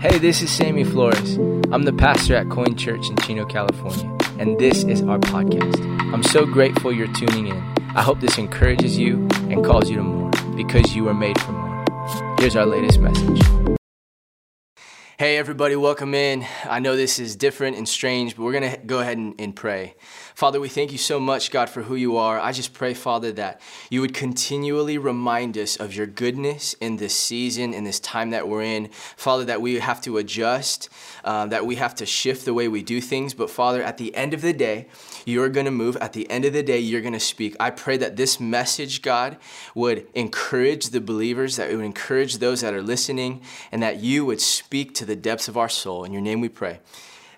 Hey, this is Sammy Flores. I'm the pastor at Coin Church in Chino, California, and this is our podcast. I'm so grateful you're tuning in. I hope this encourages you and calls you to more because you are made for more. Here's our latest message. Hey, everybody, welcome in. I know this is different and strange, but we're going to go ahead and, and, pray. Father, we thank you so much, God, for who you are. I just pray, Father, that you would continually remind us of your goodness in this season, in this time that we're in. Father, that we have to adjust, uh, that we have to shift the way we do things. But, Father, at the end of the day, you're going to move. At the end of the day, you're going to speak. I pray that this message, God, would encourage the believers, that it would encourage those that are listening, and that you would speak to the depths of our soul. In your name we pray.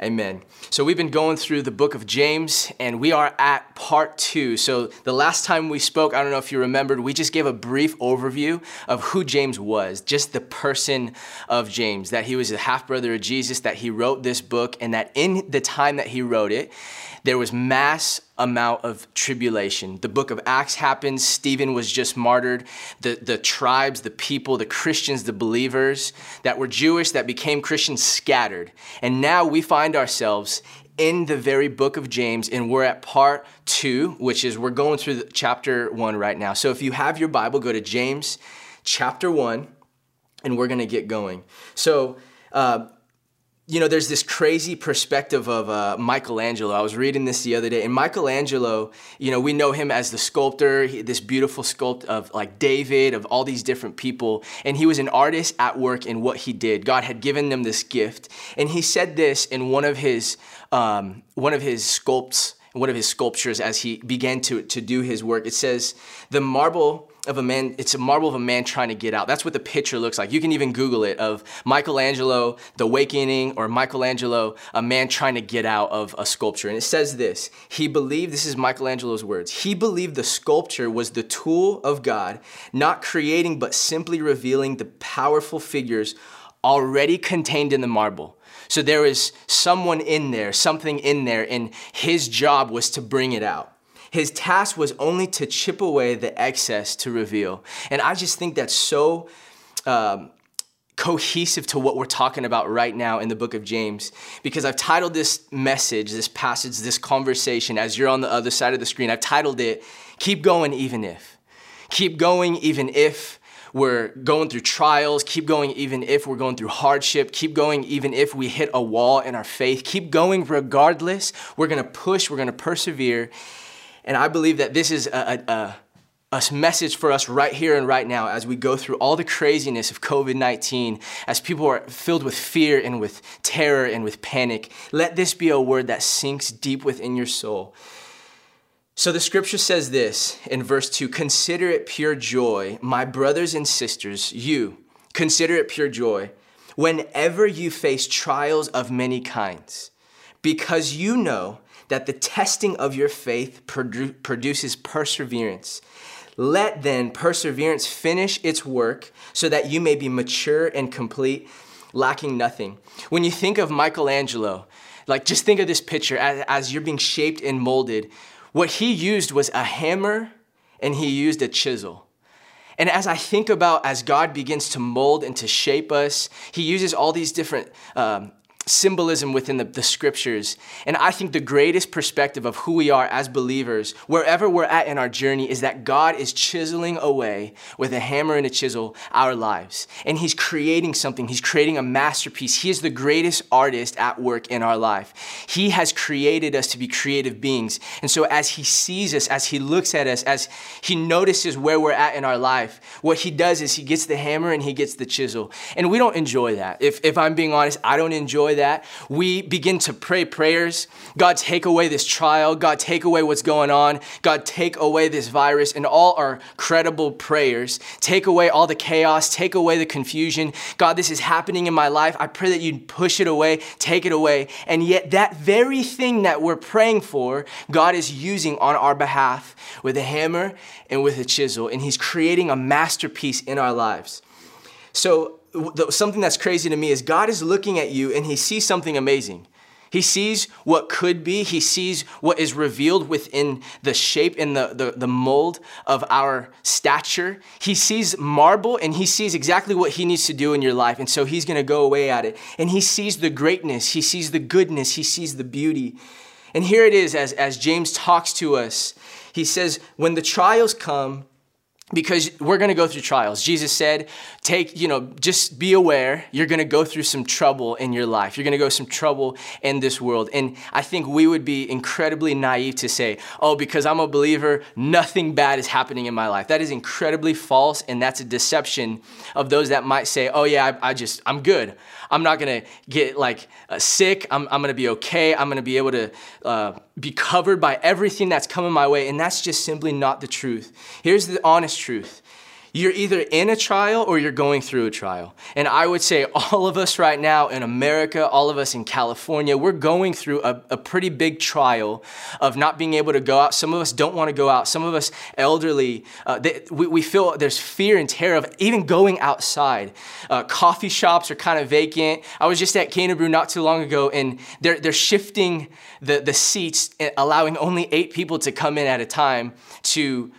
Amen. So we've been going through the book of James and we are at part two. So the last time we spoke, I don't know if you remembered, we just gave a brief overview of who James was, just the person of James, that he was a half brother of Jesus, that he wrote this book, and that in the time that he wrote it, there was mass amount of tribulation. The book of Acts happens. Stephen was just martyred. The, the tribes, the people, the Christians, the believers that were Jewish that became Christians scattered. And now we find ourselves in the very book of James, and we're at part two, which is we're going through chapter one right now. So if you have your Bible, go to James chapter one, and we're to get going. So, uh, you know, there's this crazy perspective of uh, Michelangelo. I was reading this the other day, and Michelangelo, you know, we know him as the sculptor, he, this beautiful sculpt of like David, of all these different people, and he was an artist at work in what he did. God had given them this gift, and he said this in one of his um, one of his sculpts, one of his sculptures, as he began to to do his work. It says, "The marble." Of a man, it's a marble of a man trying to get out. That's what the picture looks like. You can even Google it of Michelangelo, the awakening, or Michelangelo, a man trying to get out of a sculpture. And it says this He believed, this is Michelangelo's words, he believed the sculpture was the tool of God, not creating, but simply revealing the powerful figures already contained in the marble. So there was someone in there, something in there, and his job was to bring it out. His task was only to chip away the excess to reveal. And I just think that's so um, cohesive to what we're talking about right now in the book of James because I've titled this message, this passage, this conversation as you're on the other side of the screen. I've titled it, Keep Going Even If. Keep going even if we're going through trials, keep going even if we're going through hardship, keep going even if we hit a wall in our faith, keep going regardless. We're gonna push, we're gonna persevere, and I believe that this is a, a, a message for us right here and right now as we go through all the craziness of COVID 19, as people are filled with fear and with terror and with panic. Let this be a word that sinks deep within your soul. So the scripture says this in verse 2 Consider it pure joy, my brothers and sisters, you, consider it pure joy whenever you face trials of many kinds, because you know that the testing of your faith produ- produces perseverance. Let then perseverance finish its work so that you may be mature and complete, lacking nothing. When you think of Michelangelo, like just think of this picture as, as you're being shaped and molded. What he used was a hammer and he used a chisel. And as I think about as God begins to mold and to shape us, He uses all these different um, symbolism within the, the, scriptures. And I think the greatest perspective of who we are as believers, wherever we're at in our journey, is that God is chiseling away with a hammer and a chisel our lives. And He's creating something, He's creating a masterpiece. He is the greatest artist at work in our life. He has created us to be creative beings. And so as He sees us, as He looks at us, as He notices where we're at in our life, what He does is He gets the hammer and He gets the chisel. And we don't enjoy that. If, if I'm being honest, I don't enjoy that, we begin to pray prayers. God, take away this trial. God, take away what's going on. God, take away this virus and all our credible prayers. Take away all the chaos. Take away the confusion. God, this is happening in my life. I pray that you push it away, take it away. And yet, that very thing that we're praying for, God is using on our behalf with a hammer and with a chisel. And He's creating a masterpiece in our lives. So, something that's crazy to me is God is looking at you and he sees something amazing. He sees what could be. He sees what is revealed within the shape and the, the, the, mold of our stature. He sees marble and he sees exactly what he needs to do in your life. And so he's going to go away at it. And he sees the greatness, he sees the goodness, he sees the beauty. And here it is as, as James talks to us. He says, When the trials come, because we're going to go through trials. Jesus said, take, you know, just be aware you're going to go through some trouble in your life. You're going to go some trouble in this world. And I think we would be incredibly naive to say, "Oh, because I'm a believer, nothing bad is happening in my life." That is incredibly false and that's a deception of those that might say, "Oh yeah, I, I just I'm good. I'm not going to get like uh, sick. I'm I'm going to be okay. I'm going to be able to uh, be covered by everything that's coming my way." And that's just simply not the truth. Here's the honest truth. You're either in a trial or you're going through a trial. And I would say all of us right now in America, all of us in California, we're going through a, a pretty big trial of not being able to go out. Some of us don't want to go out. Some of us elderly, uh, they, we, we, feel there's fear and terror of even going outside. Uh, coffee shops are kind of vacant. I was just at Canterbury not too long ago and they're, they're shifting the, the seats, allowing only eight people to come in at a time to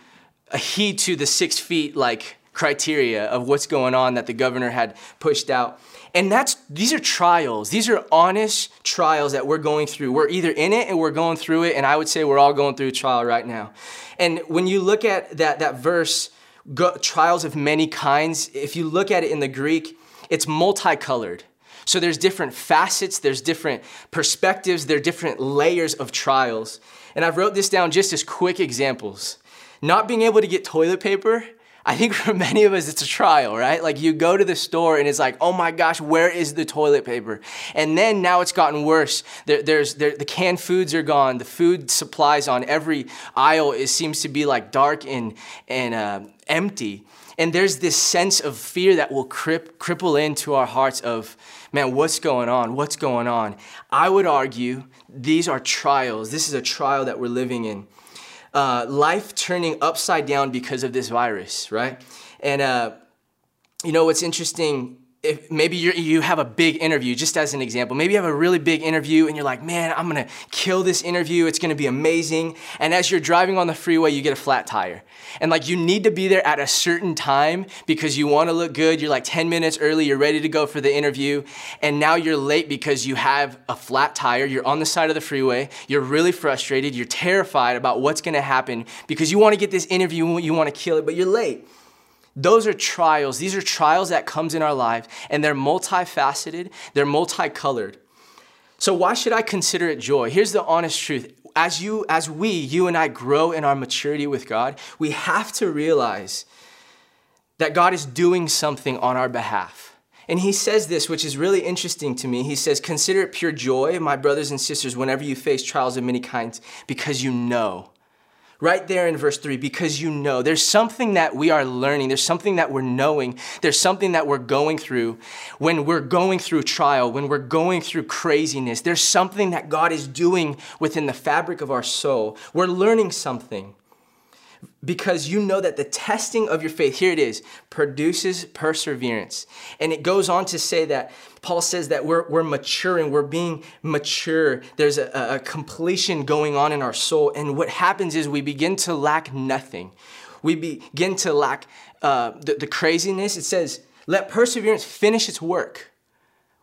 heed to the six feet like criteria of what's going on that the governor had pushed out. And that's these are trials. These are honest trials that we're going through. We're either in it and we're going through it, and I would say we're all going through a trial right now. And when you look at that that verse, go, trials of many kinds, if you look at it in the Greek, it's multicolored. So there's different facets, there's different perspectives, there are different layers of trials. And I've wrote this down just as quick examples not being able to get toilet paper, I think for many of us, it's a trial, right? Like you go to the store and it's like, oh my gosh, where is the toilet paper? And then now it's gotten worse. There, there's there, the canned foods are gone. The food supplies on every aisle it seems to be like dark and and uh, empty. And there's this sense of fear that will crip, cripple into our hearts of, man, what's going on? What's going on? I would argue these are trials. This is a trial that we're living in uh, life turning upside down because of this virus, right? And uh, you know what's interesting? If maybe you you have a big interview, just as an example, maybe you have a really big interview and you're like, man, I'm gonna kill this interview. It's gonna be amazing. And as you're driving on the freeway, you get a flat tire. And like you need to be there at a certain time because you wanna look good. You're like 10 minutes early, you're ready to go for the interview. And now you're late because you have a flat tire. You're on the side of the freeway. You're really frustrated. You're terrified about what's gonna happen because you wanna get this interview, you wanna kill it, but you're late. Those are trials. These are trials that comes in our life and they're multifaceted, they're multicolored. So why should I consider it joy? Here's the honest truth. As you as we, you and I grow in our maturity with God, we have to realize that God is doing something on our behalf. And he says this, which is really interesting to me. He says, Consider it pure joy, my brothers and sisters, whenever you face trials of many kinds, because you know right there in verse 3 because you know there's something that we are learning there's something that we're knowing there's something that we're going through. When we're going through trial when we're going through craziness there's something that god is doing within the fabric of our soul. We're learning something because you know that the testing of your faith, here it is, produces perseverance. And it goes on to say that Paul says that we're, we're maturing, we're being mature. There's a, a completion going on in our soul. And what happens is we begin to lack nothing. We begin to lack uh, the, the craziness. It says, let perseverance finish its work.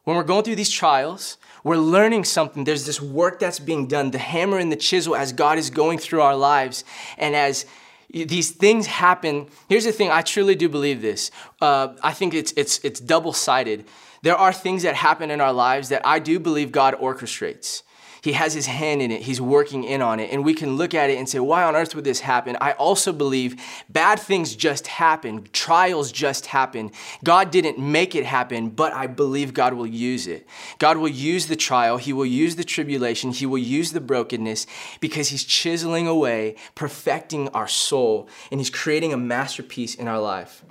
When we're going through these trials, we're learning something. There's this work that's being done, the hammer and the chisel as God is going through our lives. And as these things happen. Here's the thing: I truly do believe this. Uh, I think it's it's it's double sided. There are things that happen in our lives that I do believe God orchestrates. He has his hand in it. He's working in on it. And we can look at it and say, why on earth would this happen? I also believe bad things just happen. Trials just happen. God didn't make it happen, but I believe God will use it. God will use the trial. He will use the tribulation. He will use the brokenness because he's chiseling away, perfecting our soul, and he's creating a masterpiece in our life.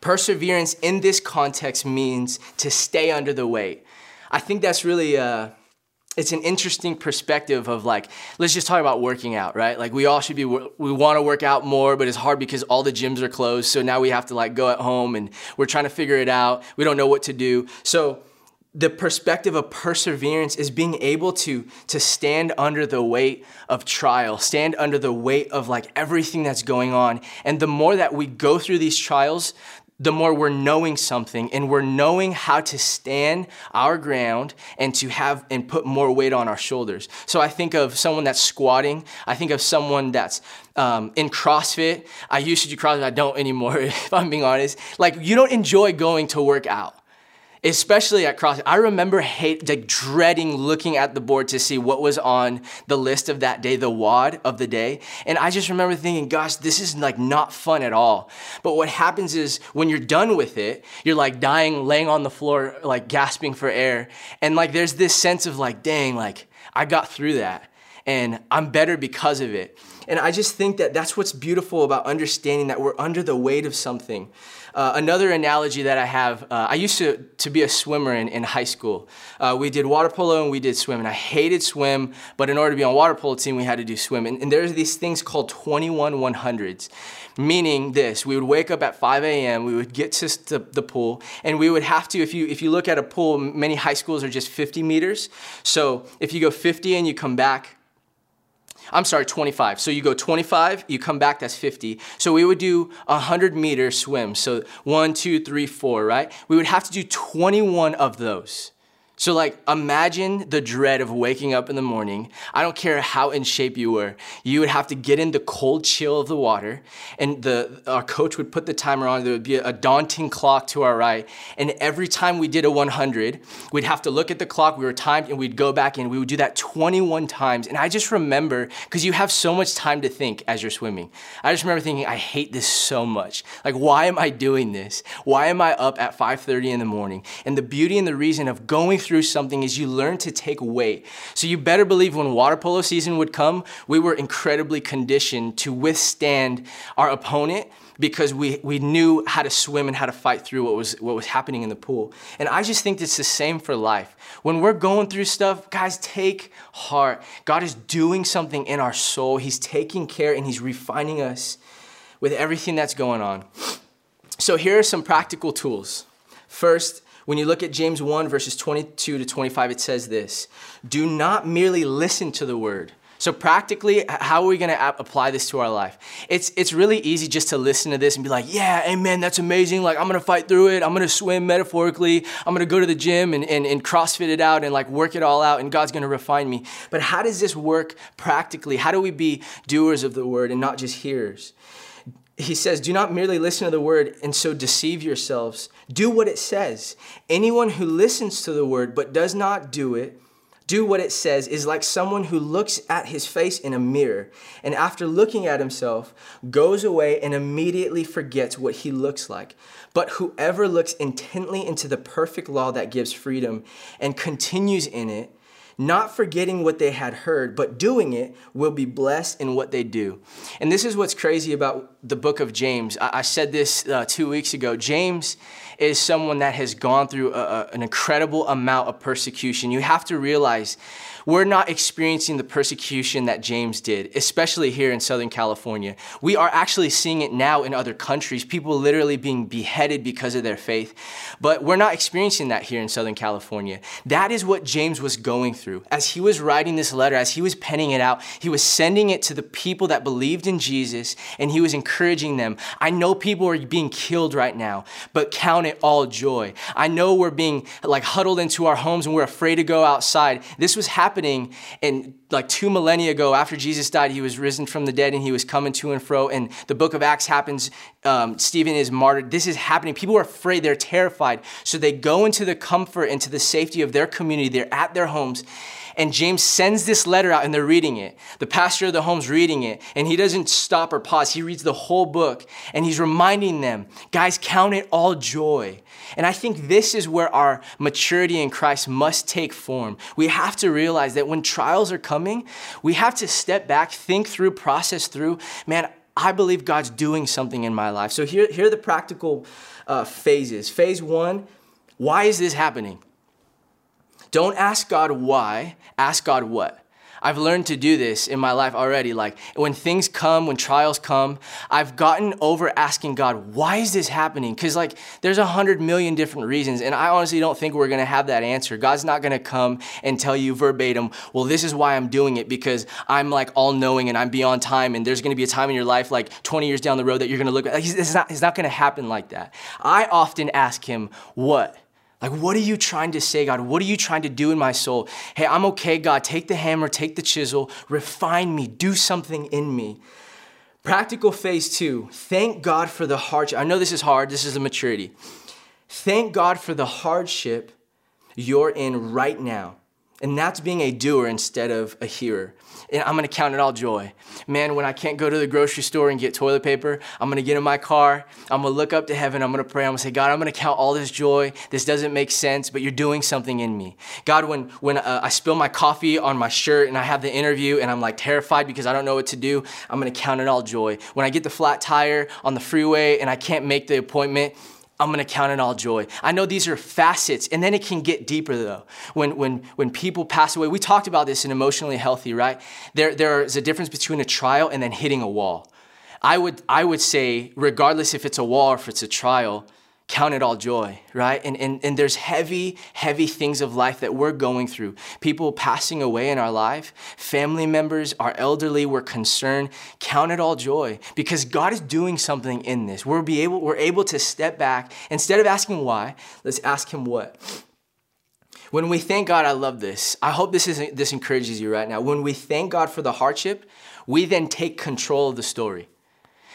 Perseverance in this context means to stay under the weight. I think that's really uh, it's an interesting perspective of like let's just talk about working out right? Like we all should be we want to work out more but it's hard because all the gyms are closed so now we have to like go at home and we're trying to figure it out. We don't know what to do. So the perspective of perseverance is being able to to stand under the weight of trial stand under the weight of like everything that's going on. And the more that we go through these trials the more we're knowing something and we're knowing how to stand our ground and to have and put more weight on our shoulders. So I think of someone that's squatting. I think of someone that's um, in CrossFit. I used to do CrossFit. I don't anymore, if I'm being honest. Like you don't enjoy going to work out especially at CrossFit. I remember hate, like dreading looking at the board to see what was on the list of that day, the WOD of the day. And I just remember thinking, gosh, this is like not fun at all. But what happens is when you're done with it, you're like dying, laying on the floor, like gasping for air. And like there's this sense of like, dang, like I got through that and I'm better because of it. And I just think that that's what's beautiful about understanding that we're under the weight of something. Uh, another analogy that I have, uh, I used to, to be a swimmer in, in high school. Uh, we did water polo and we did swim, and I hated swim, but in order to be on water polo team, we had to do swim. And, and there's these things called 21 100s, meaning this, we would wake up at 5 a.m., we would get to the, the pool, and we would have to, if you, if you look at a pool, many high schools are just 50 meters. So if you go 50 and you come back, I'm sorry, 25. So you go 25, you come back, that's 50. So we would do a 100 meter swim. So one, two, three, four, right? We would have to do 21 of those. So, like, imagine the dread of waking up in the morning. I don't care how in shape you were. You would have to get in the cold chill of the water, and the our coach would put the timer on. There would be a daunting clock to our right, and every time we did a 100, we'd have to look at the clock. We were timed, and we'd go back in. We would do that 21 times, and I just remember because you have so much time to think as you're swimming. I just remember thinking, I hate this so much. Like, why am I doing this? Why am I up at 5:30 in the morning? And the beauty and the reason of going through through something is you learn to take weight. So you better believe when water polo season would come, we were incredibly conditioned to withstand our opponent because we, we knew how to swim and how to fight through what was, what was happening in the pool. And I just think it's the same for life. When we're going through stuff, guys, take heart. God is doing something in our soul. He's taking care and He's refining us with everything that's going on. So here are some practical tools. First, when you look at James 1, verses 22 to 25, it says this Do not merely listen to the word. So, practically, how are we going to apply this to our life? It's, it's really easy just to listen to this and be like, yeah, amen, that's amazing. Like, I'm going to fight through it. I'm going to swim metaphorically. I'm going to go to the gym and, and, and CrossFit it out and like work it all out, and God's going to refine me. But how does this work practically? How do we be doers of the word and not just hearers? He says, Do not merely listen to the word and so deceive yourselves. Do what it says. Anyone who listens to the word but does not do it, do what it says, is like someone who looks at his face in a mirror and after looking at himself goes away and immediately forgets what he looks like. But whoever looks intently into the perfect law that gives freedom and continues in it, not forgetting what they had heard, but doing it, will be blessed in what they do. And this is what's crazy about the book of James. I, I said this uh, two weeks ago. James is someone that has gone through a, a, an incredible amount of persecution. You have to realize we're not experiencing the persecution that James did, especially here in Southern California. We are actually seeing it now in other countries, people literally being beheaded because of their faith. But we're not experiencing that here in Southern California. That is what James was going through. As he was writing this letter, as he was penning it out, he was sending it to the people that believed in Jesus and he was encouraging them. I know people are being killed right now, but count it all joy. I know we're being like huddled into our homes and we're afraid to go outside. This was happening happening in like two millennia ago after Jesus died. He was risen from the dead and he was coming to and fro. And the book of Acts happens. Um, Stephen is martyred. This is happening. People are afraid. They're terrified. So they go into the comfort, into the safety of their community. They're at their homes and James sends this letter out and they're reading it. The pastor of the home's reading it and he doesn't stop or pause. He reads the whole book and he's reminding them, guys, count it all joy. And I think this is where our maturity in Christ must take form. We have to realize that when trials are coming, we have to step back, think through, process through. Man, I believe God's doing something in my life. So here, here are the practical uh, phases. Phase one, why is this happening? Don't ask God why, ask God what. I've learned to do this in my life already. Like when things come, when trials come, I've gotten over asking God, why is this happening? Because like there's a hundred million different reasons. And I honestly don't think we're gonna have that answer. God's not gonna come and tell you verbatim, well, this is why I'm doing it because I'm like all knowing and I'm beyond time. And there's gonna be a time in your life, like 20 years down the road, that you're gonna look at. Like, it's not, it's not gonna happen like that. I often ask Him, what? Like, what are you trying to say, God? What are you trying to do in my soul? Hey, I'm okay, God. Take the hammer, take the chisel, refine me, do something in me. Practical phase two thank God for the hardship. I know this is hard, this is a maturity. Thank God for the hardship you're in right now. And that's being a doer instead of a hearer. And I'm gonna count it all joy. Man, when I can't go to the grocery store and get toilet paper, I'm gonna get in my car, I'm gonna look up to heaven, I'm gonna pray, I'm gonna say, God, I'm gonna count all this joy. This doesn't make sense, but you're doing something in me. God, when, when uh, I spill my coffee on my shirt and I have the interview and I'm like terrified because I don't know what to do, I'm gonna count it all joy. When I get the flat tire on the freeway and I can't make the appointment, I'm gonna count it all joy. I know these are facets, and then it can get deeper though. When, when, when people pass away, we talked about this in Emotionally Healthy, right? There, there is a difference between a trial and then hitting a wall. I would, I would say, regardless if it's a wall or if it's a trial, count it all joy, right? And, and, and there's heavy, heavy things of life that we're going through. People passing away in our life, family members, our elderly, we're concerned. Count it all joy because God is doing something in this. We're, be able, we're able to step back. Instead of asking why, let's ask Him what. When we thank God, I love this. I hope this, is, this encourages you right now. When we thank God for the hardship, we then take control of the story.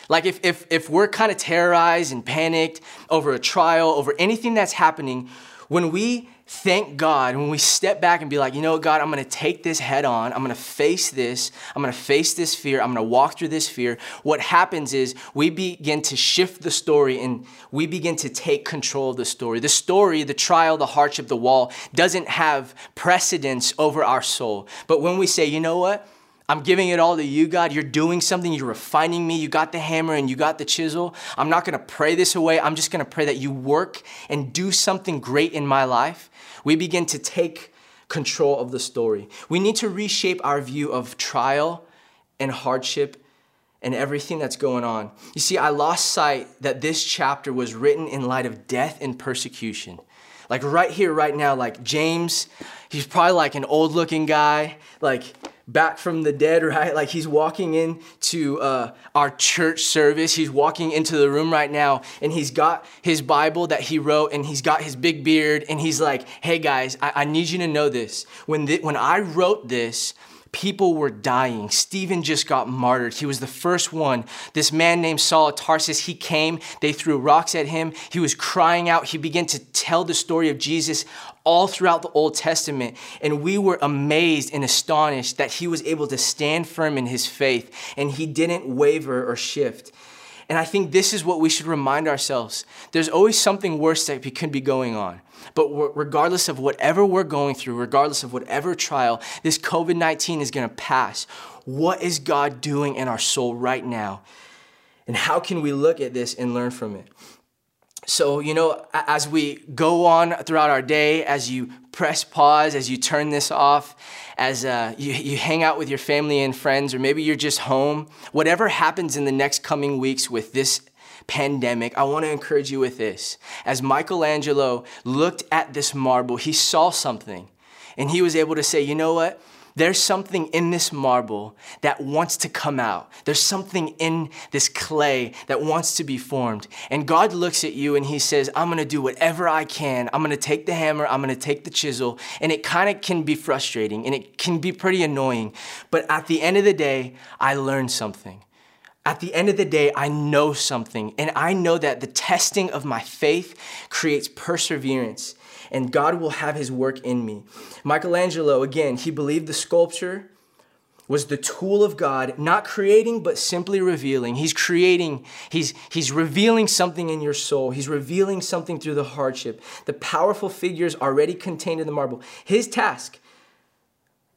Like if, if, if we're kind of terrorized and panicked over a trial, over anything that's happening, when we thank God, when we step back and be like, you know what, God, I'm gonna take this head on. I'm gonna face this. I'm gonna face this fear. I'm gonna walk through this fear. What happens is we begin to shift the story and we begin to take control of the story. The story, the trial, the hardship, the wall doesn't have precedence over our soul. But when we say, you know what, I'm giving it all to you, God. You're doing something. You're refining me. You got the hammer and you got the chisel. I'm not going to pray this away. I'm just going to pray that you work and do something great in my life. We begin to take control of the story. We need to reshape our view of trial and hardship and everything that's going on. You see, I lost sight that this chapter was written in light of death and persecution. Like right here, right now, like James, he's probably like an old looking guy. Like, back from the dead, right? Like he's walking into uh, our church service. He's walking into the room right now, and he's got his Bible that he wrote, and he's got his big beard, and he's like, "Hey guys, I, I need you to know this. When th- when I wrote this." People were dying. Stephen just got martyred. He was the first one. This man named Saul of Tarsus, he came. They threw rocks at him. He was crying out. He began to tell the story of Jesus all throughout the Old Testament. And we were amazed and astonished that he was able to stand firm in his faith and he didn't waver or shift. And I think this is what we should remind ourselves. There's always something worse that could be going on. But regardless of whatever we're going through, regardless of whatever trial, this COVID 19 is going to pass. What is God doing in our soul right now? And how can we look at this and learn from it? So, you know, as we go on throughout our day, as you press pause, as you turn this off, as uh, you, you hang out with your family and friends, or maybe you're just home, whatever happens in the next coming weeks with this pandemic, I want to encourage you with this. As Michelangelo looked at this marble, he saw something and he was able to say, you know what? There's something in this marble that wants to come out. There's something in this clay that wants to be formed. And God looks at you and He says, I'm gonna do whatever I can. I'm gonna take the hammer, I'm gonna take the chisel. And it kind of can be frustrating and it can be pretty annoying. But at the end of the day, I learned something. At the end of the day, I know something, and I know that the testing of my faith creates perseverance and God will have his work in me. Michelangelo, again, he believed the sculpture was the tool of God, not creating, but simply revealing. He's creating, he's, he's revealing something in your soul. He's revealing something through the hardship. The powerful figures already contained in the marble. His task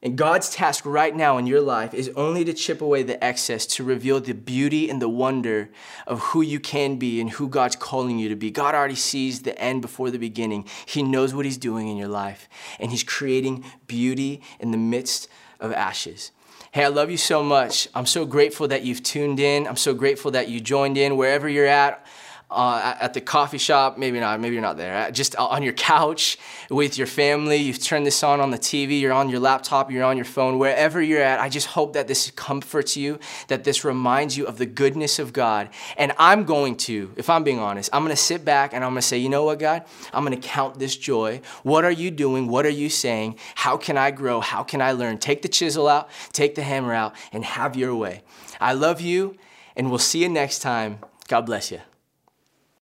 and God's task right now in your life is only to chip away the excess, to reveal the beauty and the wonder of who you can be and who God's calling you to be. God already sees the end before the beginning. He knows what He's doing in your life, and He's creating beauty in the midst of ashes. Hey, I love you so much. I'm so grateful that you've tuned in. I'm so grateful that you joined in wherever you're at uh, at the coffee shop, maybe not, maybe you're not there, just on your couch with your family, you've turned this on on the TV, you're on your laptop, you're on your phone, wherever you're at, I just hope that this comforts you, that this reminds you of the goodness of God. And I'm going to, if I'm being honest, I'm going to sit back and I'm going to say, you know what, God? I'm going to count this joy. What are you doing? What are you saying? How can I grow? How can I learn? Take the chisel out, take the hammer out, and have your way. I love you, and we'll see you next time. God bless you.